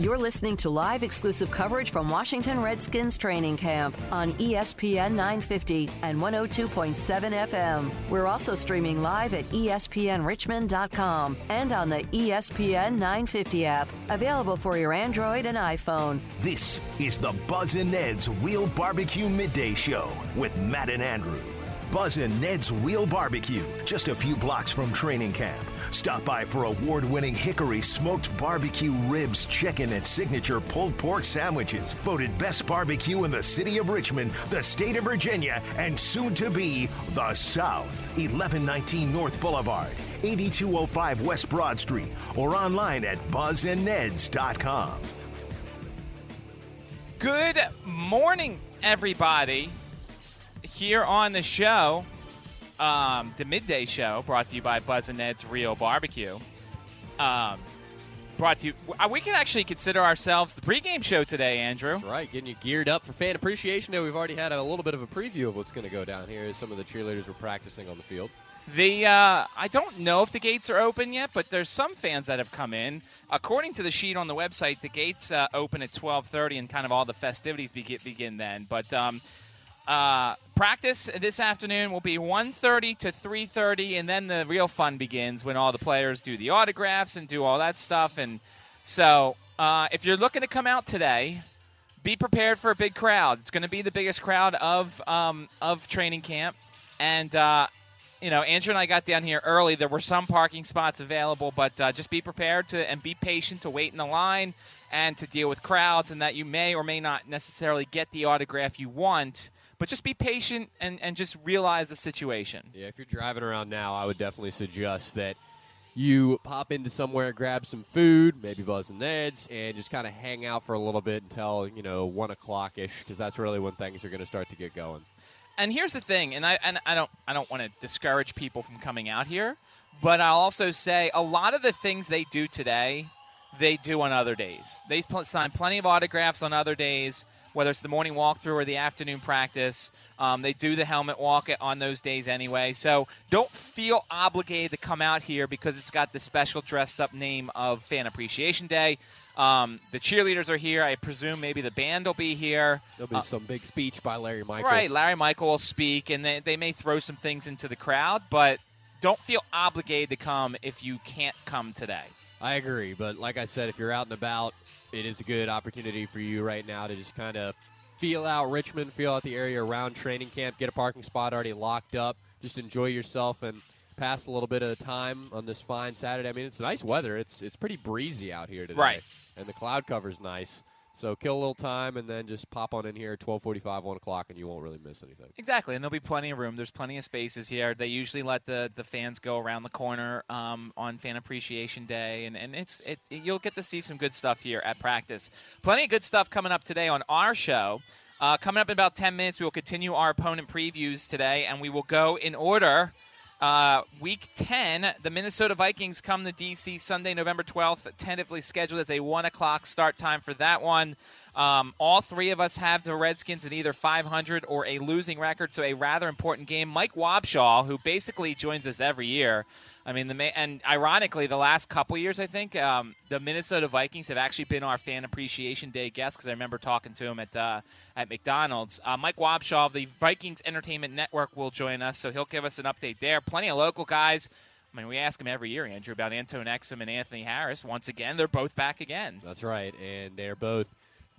You're listening to live exclusive coverage from Washington Redskins training camp on ESPN 950 and 102.7 FM. We're also streaming live at ESPNRichmond.com and on the ESPN 950 app, available for your Android and iPhone. This is the Buzz and Ned's Real Barbecue Midday Show with Matt and Andrew. Buzz and Ned's Real Barbecue, just a few blocks from training camp. Stop by for award winning Hickory smoked barbecue ribs, chicken, and signature pulled pork sandwiches. Voted best barbecue in the city of Richmond, the state of Virginia, and soon to be the South. 1119 North Boulevard, 8205 West Broad Street, or online at buzzandneds.com. Good morning, everybody. Here on the show, um, the midday show, brought to you by Buzz and Ned's Real Barbecue. Um, brought to you. uh, We can actually consider ourselves the pregame show today, Andrew. Right, getting you geared up for Fan Appreciation Day. We've already had a little bit of a preview of what's going to go down here as some of the cheerleaders were practicing on the field. The uh, I don't know if the gates are open yet, but there's some fans that have come in. According to the sheet on the website, the gates uh, open at 12:30, and kind of all the festivities begin, begin then. But um, uh, practice this afternoon will be 1.30 to 3.30 and then the real fun begins when all the players do the autographs and do all that stuff. And so uh, if you're looking to come out today be prepared for a big crowd. It's going to be the biggest crowd of um, of training camp. And uh, you know andrew and i got down here early. There were some parking spots available but uh, just be prepared to and be patient to wait in the line and to deal with crowds and that you may or may not necessarily get the autograph you want but just be patient and, and just realize the situation. Yeah, if you're driving around now, I would definitely suggest that you pop into somewhere, grab some food, maybe Buzz and Ned's, and just kind of hang out for a little bit until you know one o'clock ish, because that's really when things are going to start to get going. And here's the thing, and I and I don't I don't want to discourage people from coming out here, but I'll also say a lot of the things they do today, they do on other days. They pl- sign plenty of autographs on other days, whether it's the morning walkthrough or the afternoon practice. Um, they do the helmet walk on those days anyway. So don't feel obligated to come out here because it's got the special dressed up name of Fan Appreciation Day. Um, the cheerleaders are here. I presume maybe the band will be here. There'll be Uh, some big speech by Larry Michael. Right, Larry Michael will speak, and they, they may throw some things into the crowd, but don't feel obligated to come if you can't come today. I agree, but like I said, if you're out and about, it is a good opportunity for you right now to just kind of feel out Richmond, feel out the area around training camp, get a parking spot already locked up, just enjoy yourself and pass a little bit of time on this fine Saturday. I mean, it's nice weather. It's it's pretty breezy out here today, Right. And the cloud cover's nice. So kill a little time and then just pop on in here at twelve forty-five, one o'clock, and you won't really miss anything. Exactly, and there'll be plenty of room. There's plenty of spaces here. They usually let the, the fans go around the corner um, on Fan Appreciation Day, and, and it's it, you'll get to see some good stuff here at practice. Plenty of good stuff coming up today on our show. Uh, coming up in about 10 minutes, we will continue our opponent previews today, and we will go in order. Uh, week 10, the Minnesota Vikings come to D.C. Sunday, November 12th, tentatively scheduled as a 1 o'clock start time for that one. Um, all three of us have the Redskins at either 500 or a losing record, so a rather important game. Mike Wobschall, who basically joins us every year, I mean, the and ironically, the last couple years, I think um, the Minnesota Vikings have actually been our Fan Appreciation Day guest because I remember talking to him at uh, at McDonald's. Uh, Mike Wobschall of the Vikings Entertainment Network will join us, so he'll give us an update there. Plenty of local guys. I mean, we ask him every year, Andrew, about Antone Exum and Anthony Harris. Once again, they're both back again. That's right, and they're both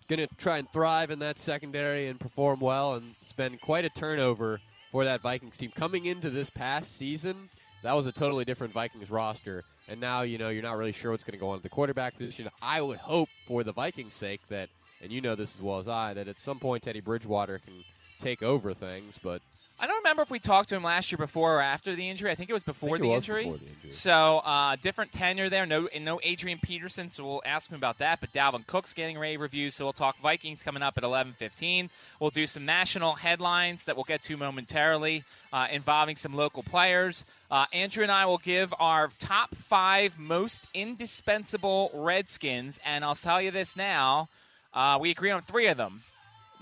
going to try and thrive in that secondary and perform well. And it's been quite a turnover for that Vikings team coming into this past season. That was a totally different Vikings roster, and now you know you're not really sure what's going to go on at the quarterback position. I would hope, for the Vikings' sake, that and you know this as well as I, that at some point Teddy Bridgewater can take over things. But I don't remember if we talked to him last year before or after the injury. I think it was before, the, it was injury. before the injury. So uh, different tenure there. No, and no Adrian Peterson. So we'll ask him about that. But Dalvin Cook's getting rave reviews. So we'll talk Vikings coming up at 11:15. We'll do some national headlines that we'll get to momentarily uh, involving some local players. Uh, Andrew and I will give our top five most indispensable Redskins, and I'll tell you this now: uh, we agree on three of them.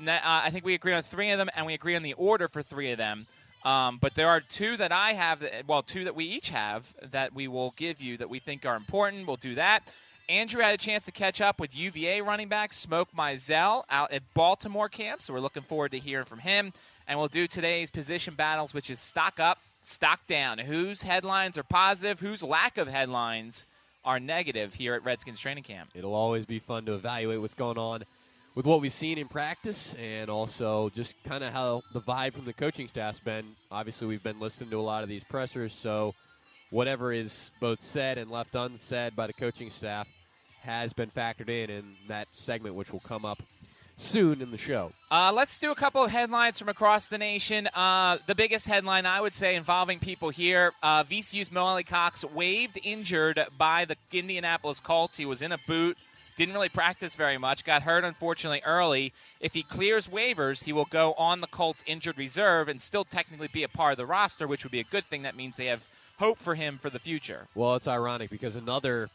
Uh, I think we agree on three of them, and we agree on the order for three of them. Um, but there are two that I have, well, two that we each have that we will give you that we think are important. We'll do that. Andrew had a chance to catch up with UVA running back Smoke Mizzell out at Baltimore camp, so we're looking forward to hearing from him. And we'll do today's position battles, which is stock up, stock down. Whose headlines are positive, whose lack of headlines are negative here at Redskins training camp. It'll always be fun to evaluate what's going on with what we've seen in practice and also just kind of how the vibe from the coaching staff's been. Obviously, we've been listening to a lot of these pressers, so whatever is both said and left unsaid by the coaching staff has been factored in in that segment, which will come up soon in the show. Uh, let's do a couple of headlines from across the nation. Uh, the biggest headline, I would say, involving people here uh, VCU's Mo Alie-Cox waived injured by the Indianapolis Colts. He was in a boot. Didn't really practice very much. Got hurt, unfortunately, early. If he clears waivers, he will go on the Colts injured reserve and still technically be a part of the roster, which would be a good thing. That means they have hope for him for the future. Well, it's ironic because another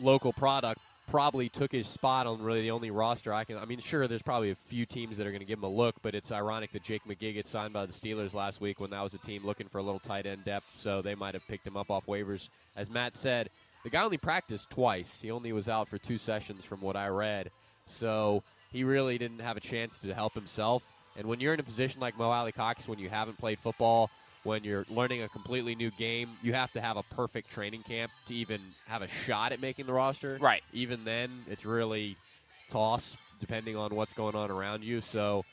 local product probably took his spot on really the only roster I can. I mean, sure, there's probably a few teams that are going to give him a look, but it's ironic that Jake McGee gets signed by the Steelers last week when that was a team looking for a little tight end depth, so they might have picked him up off waivers. As Matt said, the guy only practiced twice. He only was out for two sessions, from what I read, so he really didn't have a chance to help himself. And when you're in a position like Mo Alie-Cox, when you haven't played football, when you're learning a completely new game, you have to have a perfect training camp to even have a shot at making the roster. Right. Even then, it's really toss depending on what's going on around you. So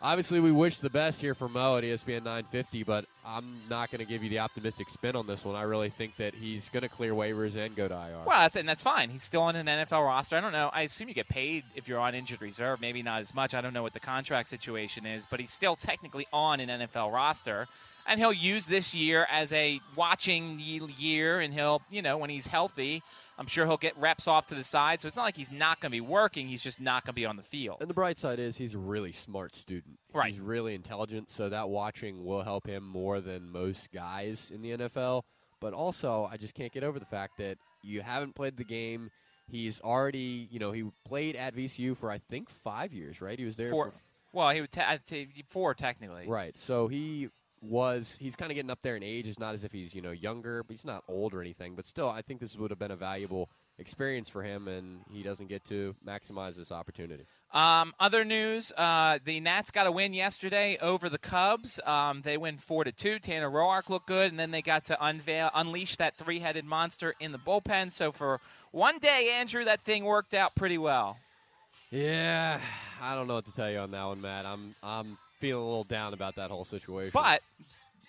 obviously, we wish the best here for Mo at ESPN 950, but I'm not going to give you the optimistic spin on this one. I really think that he's going to clear waivers and go to IR. Well, that's, and that's fine. He's still on an NFL roster. I don't know. I assume you get paid if you're on injured reserve. Maybe not as much. I don't know what the contract situation is, but he's still technically on an NFL roster. And he'll use this year as a watching year, and he'll, you know, when he's healthy, I'm sure he'll get reps off to the side. So it's not like he's not going to be working. He's just not going to be on the field. And the bright side is he's a really smart student. Right. He's really intelligent, so that watching will help him more than most guys in the NFL. But also, I just can't get over the fact that you haven't played the game. He's already, you know, he played at VCU for I think five years, right? He was there Four. for Well, he would te- uh, four technically. Right. So he was he's kind of getting up there in age. It's not as if he's you know younger, but he's not old or anything. But still, I think this would have been a valuable experience for him, and he doesn't get to maximize this opportunity. Um, other news: uh, the Nats got a win yesterday over the Cubs. Um, they win four to two. Tanner Roark looked good, and then they got to unveil, unleash that three-headed monster in the bullpen. So for one day, Andrew, that thing worked out pretty well. Yeah, I don't know what to tell you on that one, Matt. I'm I'm feeling a little down about that whole situation. But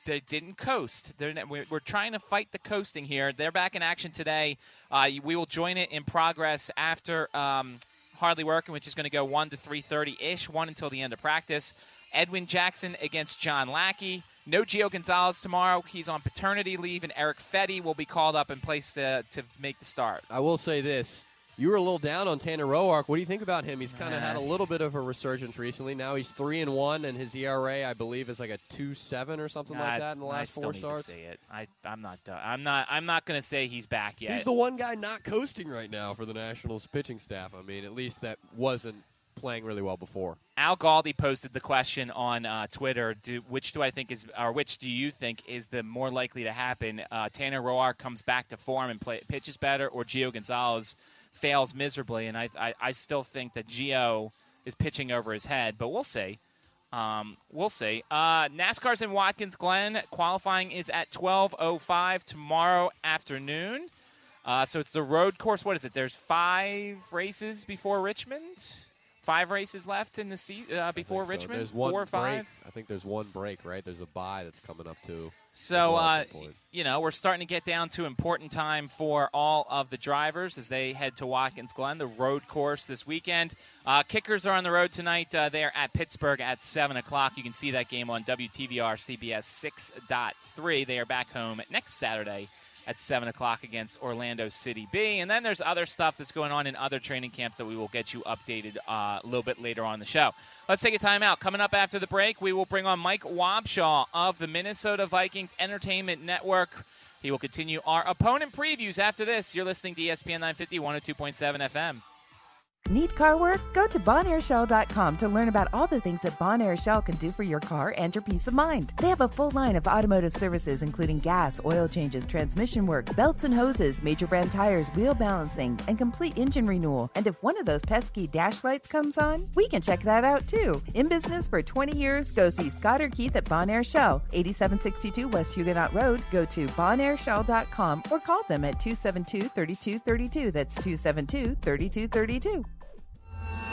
they didn't coast. They're, we're, we're trying to fight the coasting here. They're back in action today. Uh, we will join it in progress after um, hardly working, which is going to go one to three thirty ish, one until the end of practice. Edwin Jackson against John Lackey. No Gio Gonzalez tomorrow. He's on paternity leave, and Erick Fedde will be called up in place to, to make the start. I will say this. You were a little down on Tanner Roark. What do you think about him? He's kind of had a little bit of a resurgence recently. Now he's three and one, and his ERA, I believe, is like a two seven or something like that in the I last still four need starts. To say it. I, I'm not done. I'm not. I'm not going to say he's back yet. He's the one guy not coasting right now for the Nationals pitching staff. I mean, at least that wasn't playing really well before. Al Galdi posted the question on uh, Twitter: do, Which do I think is, or which do you think is the more likely to happen? Uh, Tanner Roark comes back to form and play, pitches better, or Gio Gonzalez fails miserably? And I, I, I still think that Gio is pitching over his head, but we'll see. Um, we'll see. Uh, NASCAR's in Watkins Glen. Qualifying is at 12:05 tomorrow afternoon. Uh, so it's the road course. What is it? There's five races before Richmond. Five races left in the seat uh, before so. Richmond. There's one Four or five. break. I think there's one break, right? There's a bye that's coming up too. So, uh, point. you know, we're starting to get down to important time for all of the drivers as they head to Watkins Glen, the road course this weekend. Uh, kickers are on the road tonight. Uh, they're at Pittsburgh at 7 o'clock. You can see that game on WTVR CBS 6.3. They are back home next Saturday at 7 o'clock against Orlando City B. And then there's other stuff that's going on in other training camps that we will get you updated uh, a little bit later on the show. Let's take a timeout. Coming up after the break, we will bring on Mike Wobschall of the Minnesota Vikings Entertainment Network. He will continue our opponent previews after this. You're listening to ESPN 950, 102.7 FM. Need car work? Go to BonAirShell.com to learn about all the things that Bonaire Shell can do for your car and your peace of mind. They have a full line of automotive services, including gas, oil changes, transmission work, belts and hoses, major brand tires, wheel balancing, and complete engine renewal. And if one of those pesky dash lights comes on, we can check that out too. In business for 20 years, go see Scott or Keith at Bonaire Shell, 8762 West Huguenot Road. Go to BonAirShell.com or call them at 272 3232. That's 272 3232.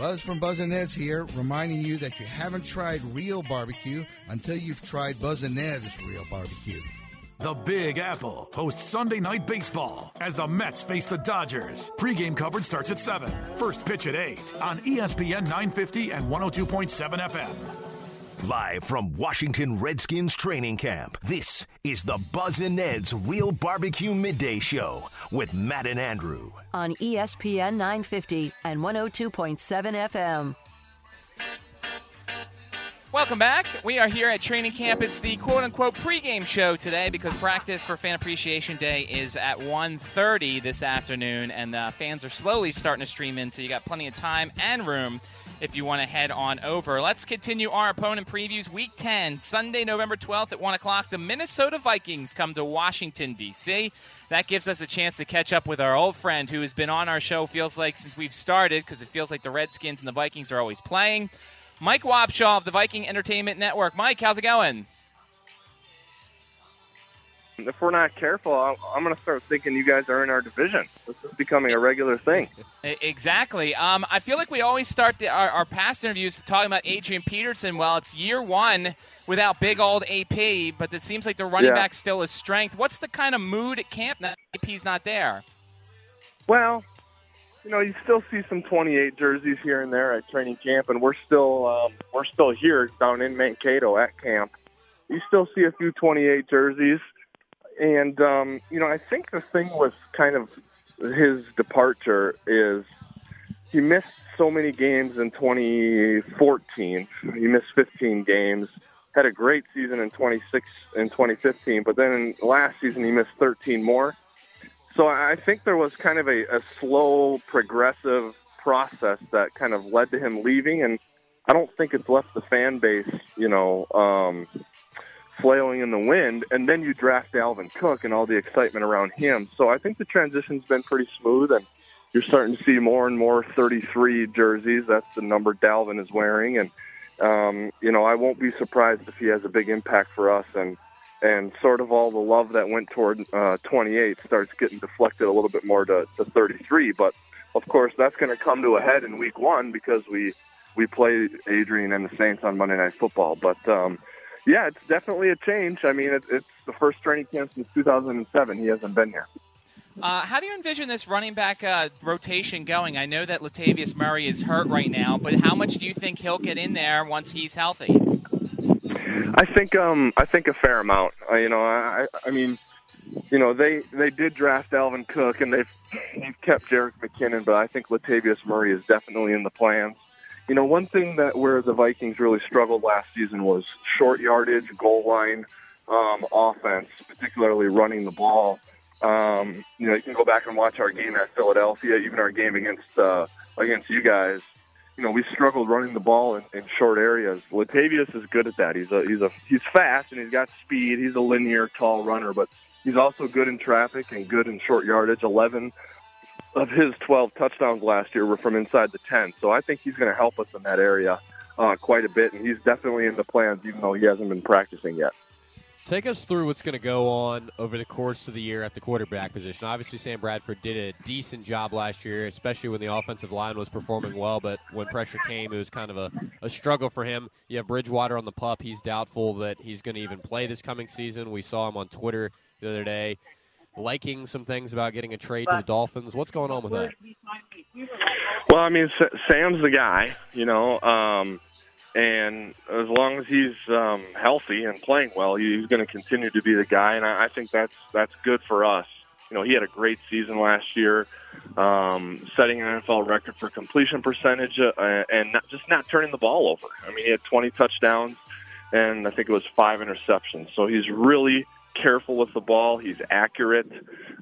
Buzz from Buzz and Ned's here, reminding you that you haven't tried real barbecue until you've tried Buzz and Ned's real barbecue. The Big Apple hosts Sunday Night Baseball as the Mets face the Dodgers. Pre-game coverage starts at 7. First pitch at 8 on ESPN 950 and 102.7 FM. Live from Washington Redskins training camp, this is the Buzz and Ned's Real Barbecue Midday Show with Matt and Andrew. On ESPN 950 and 102.7 FM. Welcome back. We are here at training camp. It's the quote unquote pregame show today because practice for Fan Appreciation Day is at 1.30 this afternoon, and uh, fans are slowly starting to stream in, so you got plenty of time and room if you want to head on over. Let's continue our opponent previews. Week 10, Sunday, November 12th at 1 o'clock. The Minnesota Vikings come to Washington, D.C. That gives us a chance to catch up with our old friend who has been on our show, feels like, since we've started, because it feels like the Redskins and the Vikings are always playing. Mike Wobschall of the Viking Entertainment Network. Mike, how's it going? If we're not careful, I'm going to start thinking you guys are in our division. This is becoming a regular thing. Exactly. Um, I feel like we always start the, our, our past interviews talking about Adrian Peterson. Well, it's year one without big old AP, but it seems like the running Yeah. back still is strength. What's the kind of mood at camp now that AP's not there? Well, you know, you still see some 28 jerseys here and there at training camp, and we're still um, we're still here down in Mankato at camp. You still see a few 28 jerseys, and um, you know, I think the thing with kind of his departure is he missed so many games in 2014. He missed 15 games. Had a great season in 26 in 2015, but then last season he missed 13 more. So I think there was kind of a, a slow, progressive process that kind of led to him leaving, and I don't think it's left the fan base, you know, um, flailing in the wind. And then you draft Dalvin Cook and all the excitement around him. So I think the transition's been pretty smooth, and you're starting to see more and more 33 jerseys. That's the number Dalvin is wearing, and um, you know, I won't be surprised if he has a big impact for us and and sort of all the love that went toward uh, 28 starts getting deflected a little bit more to, to 33. But of course, that's going to come to a head in week one because we we play Adrian and the Saints on Monday Night Football. But um, yeah, it's definitely a change. I mean, it, it's the first training camp since 2007. He hasn't been here. Uh, how do you envision this running back uh, rotation going? I know that Latavius Murray is hurt right now, but how much do you think he'll get in there once he's healthy? I think um I think a fair amount. Uh, you know, I I mean, you know they they did draft Dalvin Cook and they've they've kept Jerick McKinnon, but I think Latavius Murray is definitely in the plans. You know, one thing that where the Vikings really struggled last season was short yardage, goal line um, offense, particularly running the ball. Um, you know, you can go back and watch our game at Philadelphia, even our game against uh, against you guys you know, we struggled running the ball in, in short areas. Latavius is good at that. He's a he's a he's fast and he's got speed. He's a linear, tall runner, but he's also good in traffic and good in short yardage. Eleven of his 12 touchdowns last year were from inside the 10. So I think he's going to help us in that area uh, quite a bit, and he's definitely in the plans, even though he hasn't been practicing yet. Take us through what's going to go on over the course of the year at the quarterback position. Obviously, Sam Bradford did a decent job last year, especially when the offensive line was performing well. But when pressure came, it was kind of a, a struggle for him. You have Bridgewater on the pup. He's doubtful that he's going to even play this coming season. We saw him on Twitter the other day liking some things about getting a trade to the Dolphins. What's going on with that? Well, I mean, Sam's the guy, you know. Um, and as long as he's um, healthy and playing well, he's going to continue to be the guy, and I, I think that's that's good for us. You know, he had a great season last year, um, setting an NFL record for completion percentage, uh, and not, just not turning the ball over. I mean, he had 20 touchdowns, and I think it was five interceptions. So he's really careful with the ball. He's accurate,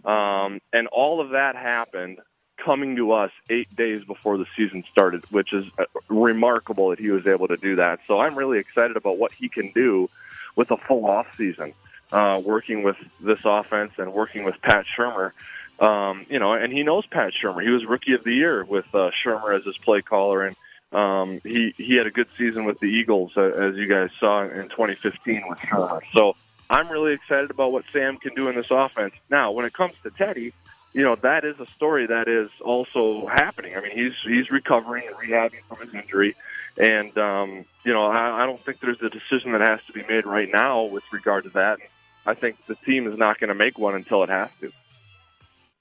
um, and all of that happened coming to us eight days before the season started, which is uh, remarkable that he was able to do that. So I'm really excited about what he can do with a full off season, uh, working with this offense and working with Pat Shurmur. Um, you know, and he knows Pat Shurmur. He was rookie of the year with uh, Shurmur as his play caller, and um, he he had a good season with the Eagles, uh, as you guys saw in 2015 with Shurmur. So I'm really excited about what Sam can do in this offense. Now, when it comes to Teddy, you know that is a story that is also happening. I mean, he's he's recovering and rehabbing from his injury, and um, you know I, I don't think there's a decision that has to be made right now with regard to that. I think the team is not going to make one until it has to.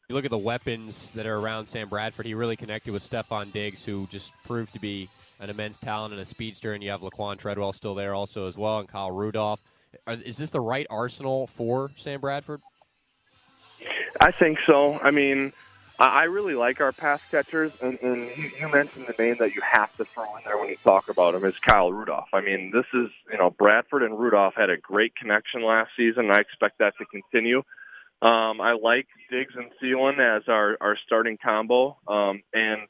You look at the weapons that are around Sam Bradford. He really connected with Stefon Diggs, who just proved to be an immense talent and a speedster. And you have Laquon Treadwell still there also as well, and Kyle Rudolph. Is this the right arsenal for Sam Bradford? I think so. I mean, I really like our pass catchers, and, and you mentioned the name that you have to throw in there when you talk about him is Kyle Rudolph. I mean, this is you know Bradford and Rudolph had a great connection last season, and I expect that to continue. Um, I like Diggs and Thielen as our our starting combo, um, and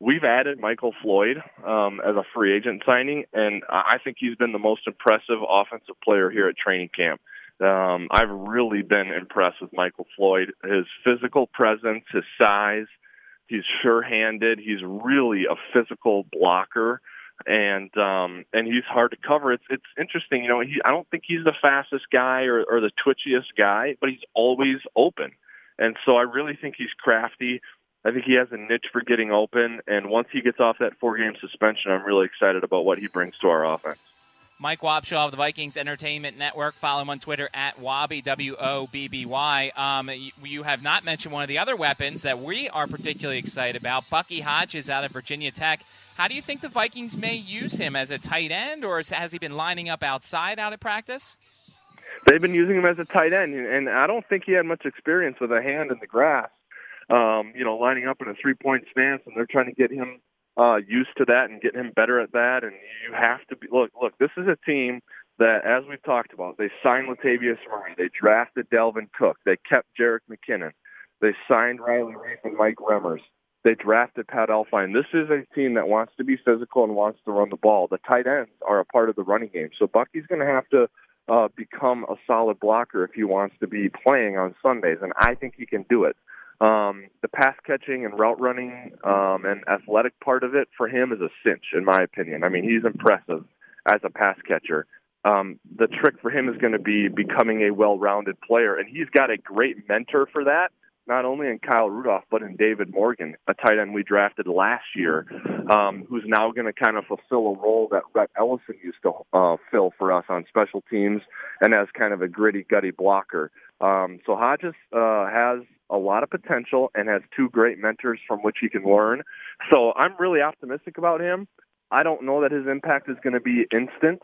we've added Michael Floyd um, as a free agent signing, and I think he's been the most impressive offensive player here at training camp. Um, I've really been impressed with Michael Floyd. His physical presence, his size, he's sure-handed. He's really a physical blocker, and um, and he's hard to cover. It's it's interesting, you know. He, I don't think he's the fastest guy or, or the twitchiest guy, but he's always open, and so I really think he's crafty. I think he has a niche for getting open, and once he gets off that four-game suspension, I'm really excited about what he brings to our offense. Mike Wobschall of the Vikings Entertainment Network. Follow him on Twitter at Wobby, W O B B Y. Um, you, you, have not mentioned one of the other weapons that we are particularly excited about. Bucky Hodges out of Virginia Tech. How do you think the Vikings may use him as a tight end, or has he been lining up outside out of practice? They've been using him as a tight end, and I don't think he had much experience with a hand in the grass. Um, you know, lining up in a three-point stance, and they're trying to get him uh, used to that and getting him better at that. And you have to be look. Look, this is a team that, as we've talked about, they signed Latavius Murray, they drafted Dalvin Cook, they kept Jerick McKinnon, they signed Riley Reiff and Mike Remmers. They drafted Pat Elflein. This is a team that wants to be physical and wants to run the ball. The tight ends are a part of the running game, so Bucky's going to have to uh, become a solid blocker if he wants to be playing on Sundays, and I think he can do it. Um, the pass catching and route running um, and athletic part of it for him is a cinch, in my opinion. I mean, he's impressive as a pass catcher. Um, the trick for him is going to be becoming a well-rounded player, and he's got a great mentor for that. Not only in Kyle Rudolph, but in David Morgan, a tight end we drafted last year, um, who's now going to kind of fulfill a role that Rhett Ellison used to uh, fill for us on special teams, and as kind of a gritty, gutty blocker. Um, so Hodges uh, has a lot of potential and has two great mentors from which he can learn. So I'm really optimistic about him. I don't know that his impact is going to be instant.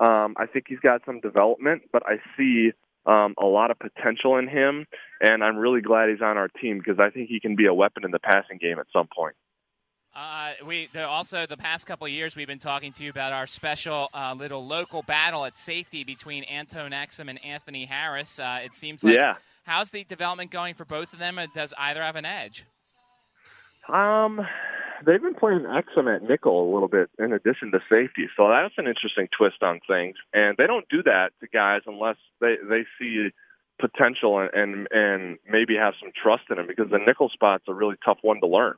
Um, I think he's got some development, but I see um, a lot of potential in him, and I'm really glad he's on our team because I think he can be a weapon in the passing game at some point. Uh, we also the past couple of years we've been talking to you about our special uh, little local battle at safety between Antone Exum and Anthony Harris. Uh, it seems like yeah. How's the development going for both of them? Does either have an edge? Um, they've been playing Exum at nickel a little bit in addition to safety, so that's an interesting twist on things. And they don't do that to guys unless they they see potential and, and and maybe have some trust in him because the nickel spot's a really tough one to learn.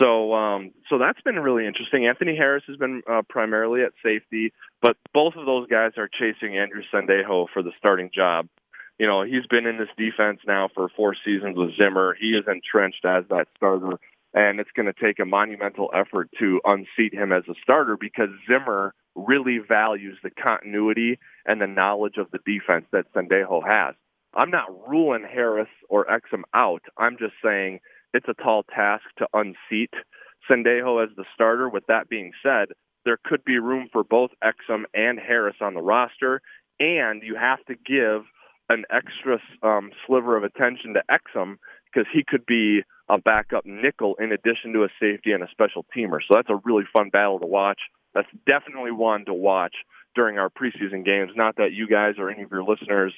So um, so that's been really interesting. Anthony Harris has been uh, primarily at safety, but both of those guys are chasing Andrew Sendejo for the starting job. You know, he's been in this defense now for four seasons with Zimmer. He is entrenched as that starter, and it's going to take a monumental effort to unseat him as a starter because Zimmer really values the continuity and the knowledge of the defense that Sendejo has. I'm not ruling Harris or Exum out. I'm just saying it's a tall task to unseat Sendejo as the starter. With that being said, there could be room for both Exum and Harris on the roster, and you have to give an extra um, sliver of attention to Exum because he could be a backup nickel in addition to a safety and a special teamer. So that's a really fun battle to watch. That's definitely one to watch during our preseason games. Not that you guys or any of your listeners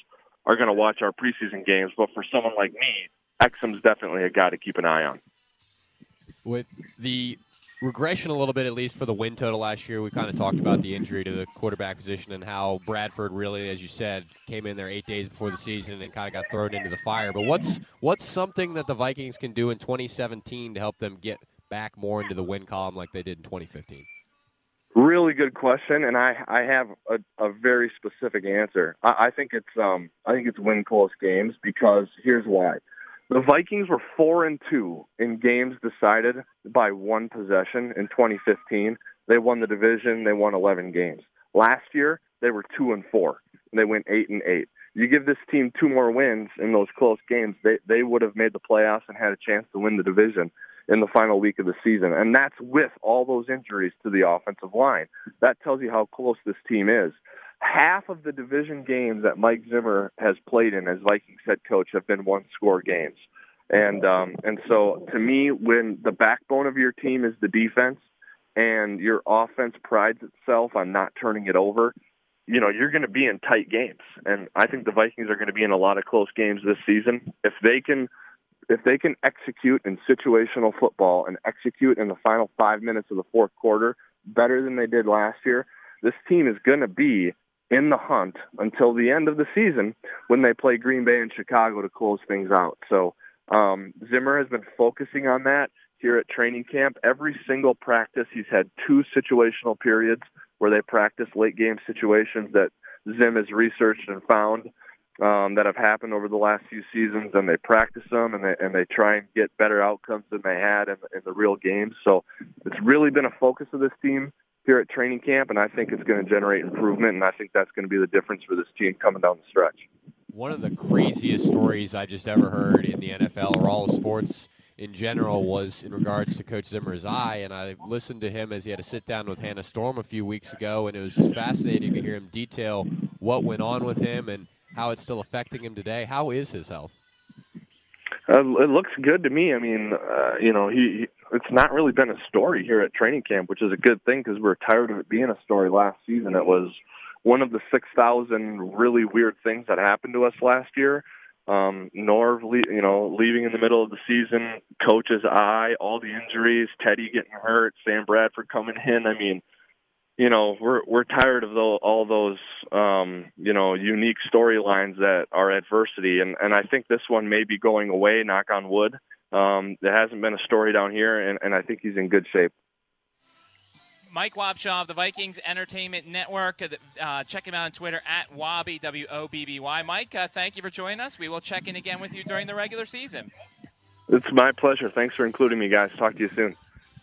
are going to watch our preseason games, but for someone like me, Exum's definitely a guy to keep an eye on. With the regression a little bit, at least for the win total last year, we kind of talked about the injury to the quarterback position and how Bradford really, as you said, came in there eight days before the season and kind of got thrown into the fire. But what's what's something that the Vikings can do in 2017 to help them get back more into the win column like they did in 2015? Really good question, and I I have a, a very specific answer. I, I think it's um I think it's win close games because here's why. The Vikings were four and two in games decided by one possession in 2015. They won the division. They won 11 games. Last year they were two and four. And they went eight and eight. You give this team two more wins in those close games, they they would have made the playoffs and had a chance to win the division in the final week of the season. And that's with all those injuries to the offensive line. That tells you how close this team is half of the division games that Mike Zimmer has played in as Vikings head coach have been one score games. And um, and so to me, when the backbone of your team is the defense, and your offense prides itself on not turning it over, you know you're going to be in tight games. And I think the Vikings are going to be in a lot of close games this season. If they can, if they can execute in situational football and execute in the final five minutes of the fourth quarter better than they did last year, this team is going to be in the hunt until the end of the season when they play Green Bay and Chicago to close things out. So um, Zimmer has been focusing on that here at training camp. Every single practice, he's had two situational periods where they practice late game situations that Zim has researched and found um, that have happened over the last few seasons, and they practice them and they and they try and get better outcomes than they had in, in the real games. So it's really been a focus of this team here at training camp, and I think it's going to generate improvement, and I think that's going to be the difference for this team coming down the stretch. One of the craziest stories I just ever heard in the NFL or all of sports in general was in regards to Coach Zimmer's eye, and I listened to him as he had a sit down with Hannah Storm a few weeks ago, and it was just fascinating to hear him detail what went on with him and how it's still affecting him today. How is his health? Uh, it looks good to me. I mean, uh, you know, he it's not really been a story here at training camp, which is a good thing because we're tired of it being a story. Last season, it was one of the six thousand really weird things that happened to us last year. Um, Norv, you know, leaving in the middle of the season, coach's eye, all the injuries, Teddy getting hurt, Sam Bradford coming in. I mean, you know, we're we're tired of the, all those um, you know unique storylines that are adversity, and and I think this one may be going away. Knock on wood. Um, there hasn't been a story down here, and, and I think he's in good shape. Mike Wobschall of the Vikings Entertainment Network. Uh, check him out on Twitter at Wobby, W O B B Y. Mike, uh, thank you for joining us. We will check in again with you during the regular season. It's my pleasure. Thanks for including me, guys. Talk to you soon.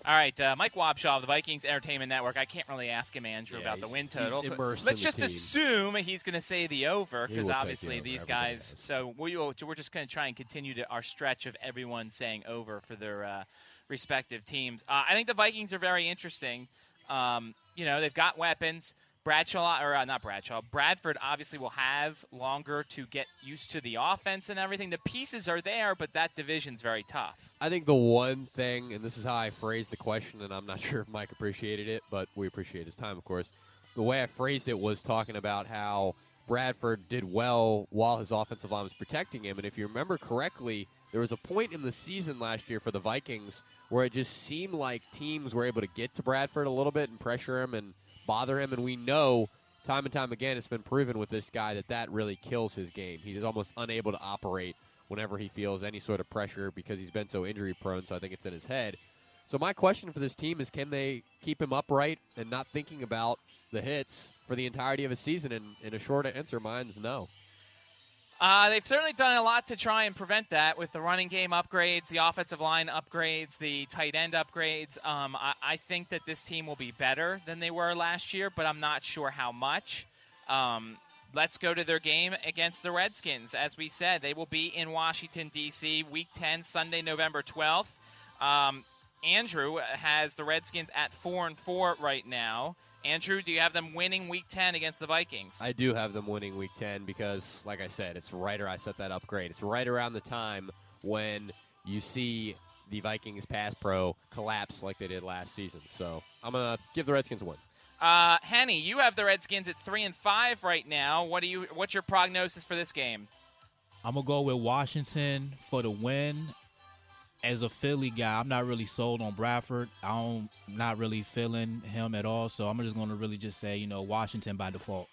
All right, uh, Mike Wobschall of the Vikings Entertainment Network. I can't really ask him, Andrew, yeah, about the win total. Let's just assume he's going to say the over because obviously over these guys. So we will, we're just going to try and continue to our stretch of everyone saying over for their uh, respective teams. Uh, I think the Vikings are very interesting. Um, you know, they've got weapons. Bradshaw or uh, not Bradshaw, Bradford obviously will have longer to get used to the offense and everything. The pieces are there, but that division's very tough. I think the one thing, and this is how I phrased the question, and I'm not sure if Mike appreciated it, but we appreciate his time, of course. The way I phrased it was talking about how Bradford did well while his offensive line was protecting him. And if you remember correctly, there was a point in the season last year for the Vikings where it just seemed like teams were able to get to Bradford a little bit and pressure him and bother him. And we know time and time again, it's been proven with this guy that that really kills his game. He's almost unable to operate whenever he feels any sort of pressure because he's been so injury prone. So I think it's in his head. So my question for this team is, can they keep him upright and not thinking about the hits for the entirety of a season? And, and a short answer, mine's no. Uh, they've certainly done a lot to try and prevent that with the running game upgrades, the offensive line upgrades, the tight end upgrades. Um, I, I, think that this team will be better than they were last year, but I'm not sure how much. Um, let's go to their game against the Redskins. As we said, they will be in Washington, D.C., Week 10, Sunday, November 12th. Um, Andrew has the Redskins at 4 and 4 right now. Andrew, do you have them winning Week 10 against the Vikings? I do have them winning Week 10 because, like I said, it's right or I set that upgrade. It's right around the time when you see the Vikings pass pro collapse like they did last season. So I'm gonna give the Redskins a win. Uh, Henny, you have the Redskins at three and five right now. What do you? What's your prognosis for this game? I'm gonna go with Washington for the win as a Philly guy, I'm not really sold on Bradford. I'm not really feeling him at all. So I'm just going to really just say, you know, Washington by default.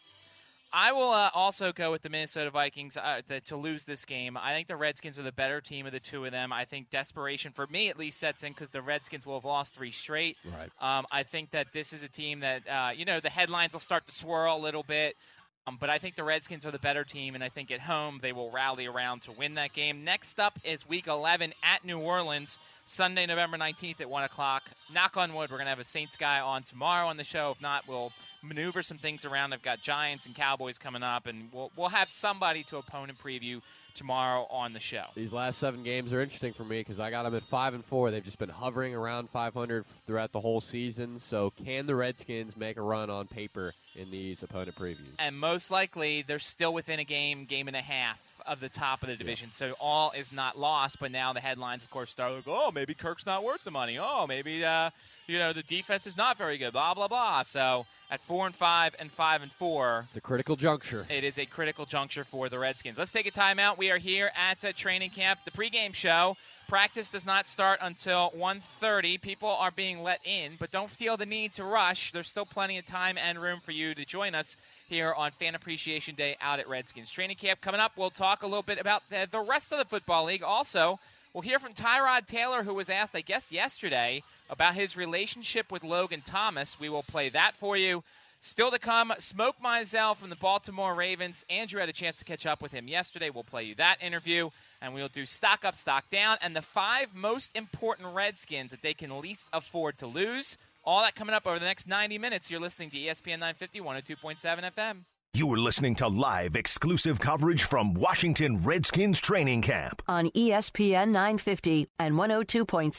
I will uh, also go with the Minnesota Vikings uh, the, to lose this game. I think the Redskins are the better team of the two of them. I think desperation, for me at least, sets in because the Redskins will have lost three straight. Right. Um, I think that this is a team that, uh, you know, the headlines will start to swirl a little bit. Um, but I think the Redskins are the better team, and I think at home they will rally around to win that game. Next up is Week 11 at New Orleans, Sunday, November 19th at 1 o'clock. Knock on wood, we're going to have a Saints guy on tomorrow on the show. If not, we'll maneuver some things around. I've got Giants and Cowboys coming up, and we'll, we'll have somebody to opponent preview tomorrow on the show. These last seven games are interesting for me because I got them at five and four. They've just been hovering around 500 throughout the whole season. So, can the Redskins make a run on paper in these opponent previews? And most likely, they're still within a game, game and a half of the top of the division. Yeah. So all is not lost. But now the headlines, of course, start like, oh, maybe Kirk's not worth the money. Oh, maybe uh, you know the defense is not very good. Blah blah blah. So at four and five and five and four. It's a critical juncture. It is a critical juncture for the Redskins. Let's take a timeout. We are here at uh, training camp, the pregame show. Practice does not start until 1.30. People are being let in, but don't feel the need to rush. There's still plenty of time and room for you to join us here on Fan Appreciation Day out at Redskins training camp. Coming up, we'll talk a little bit about the, the rest of the football league. Also, we'll hear from Tyrod Taylor, who was asked, I guess, yesterday about his relationship with Logan Thomas. We will play that for you. Still to come, Smoke Mizzell from the Baltimore Ravens. Andrew had a chance to catch up with him yesterday. We'll play you that interview, and we'll do stock up, stock down, and the five most important Redskins that they can least afford to lose. All that coming up over the next 90 minutes. You're listening to ESPN 950, 102.7 FM. You are listening to live exclusive coverage from Washington Redskins training camp on ESPN 950 and 102.7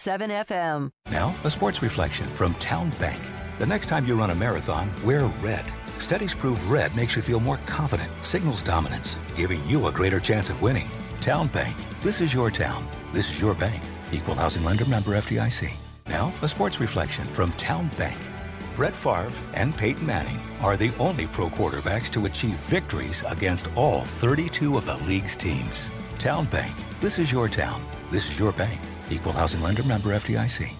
FM. Now, a sports reflection from Town Bank. The next time you run a marathon, wear red. Studies prove red makes you feel more confident, signals dominance, giving you a greater chance of winning. Town Bank. This is your town. This is your bank. Equal housing lender member FDIC. Now, a sports reflection from Town Bank. Brett Favre and Peyton Manning are the only pro quarterbacks to achieve victories against all 32 of the league's teams. Town Bank. This is your town. This is your bank. Equal housing lender member FDIC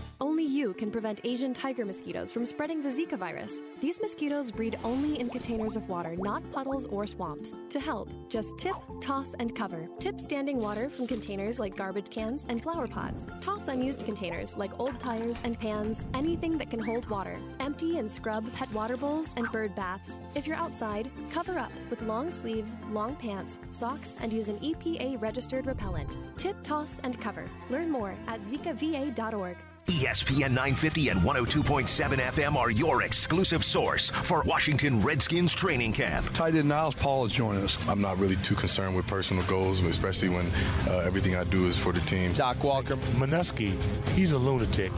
can prevent Asian tiger mosquitoes from spreading the Zika virus. These mosquitoes breed only in containers of water, not puddles or swamps. To help, just tip, toss, and cover. Tip standing water from containers like garbage cans and flower pots. Toss unused containers like old tires and pans, anything that can hold water. Empty and scrub pet water bowls and bird baths. If you're outside, cover up with long sleeves, long pants, socks, and use an EPA registered repellent. Tip, toss, and cover. Learn more at zikava.org. ESPN 950 and 102.7 FM are your exclusive source for Washington Redskins training camp. Tight end Niles Paul is joining us. I'm not really too concerned with personal goals, especially when uh, everything I do is for the team. Doc Walker. Manusky, he's a lunatic.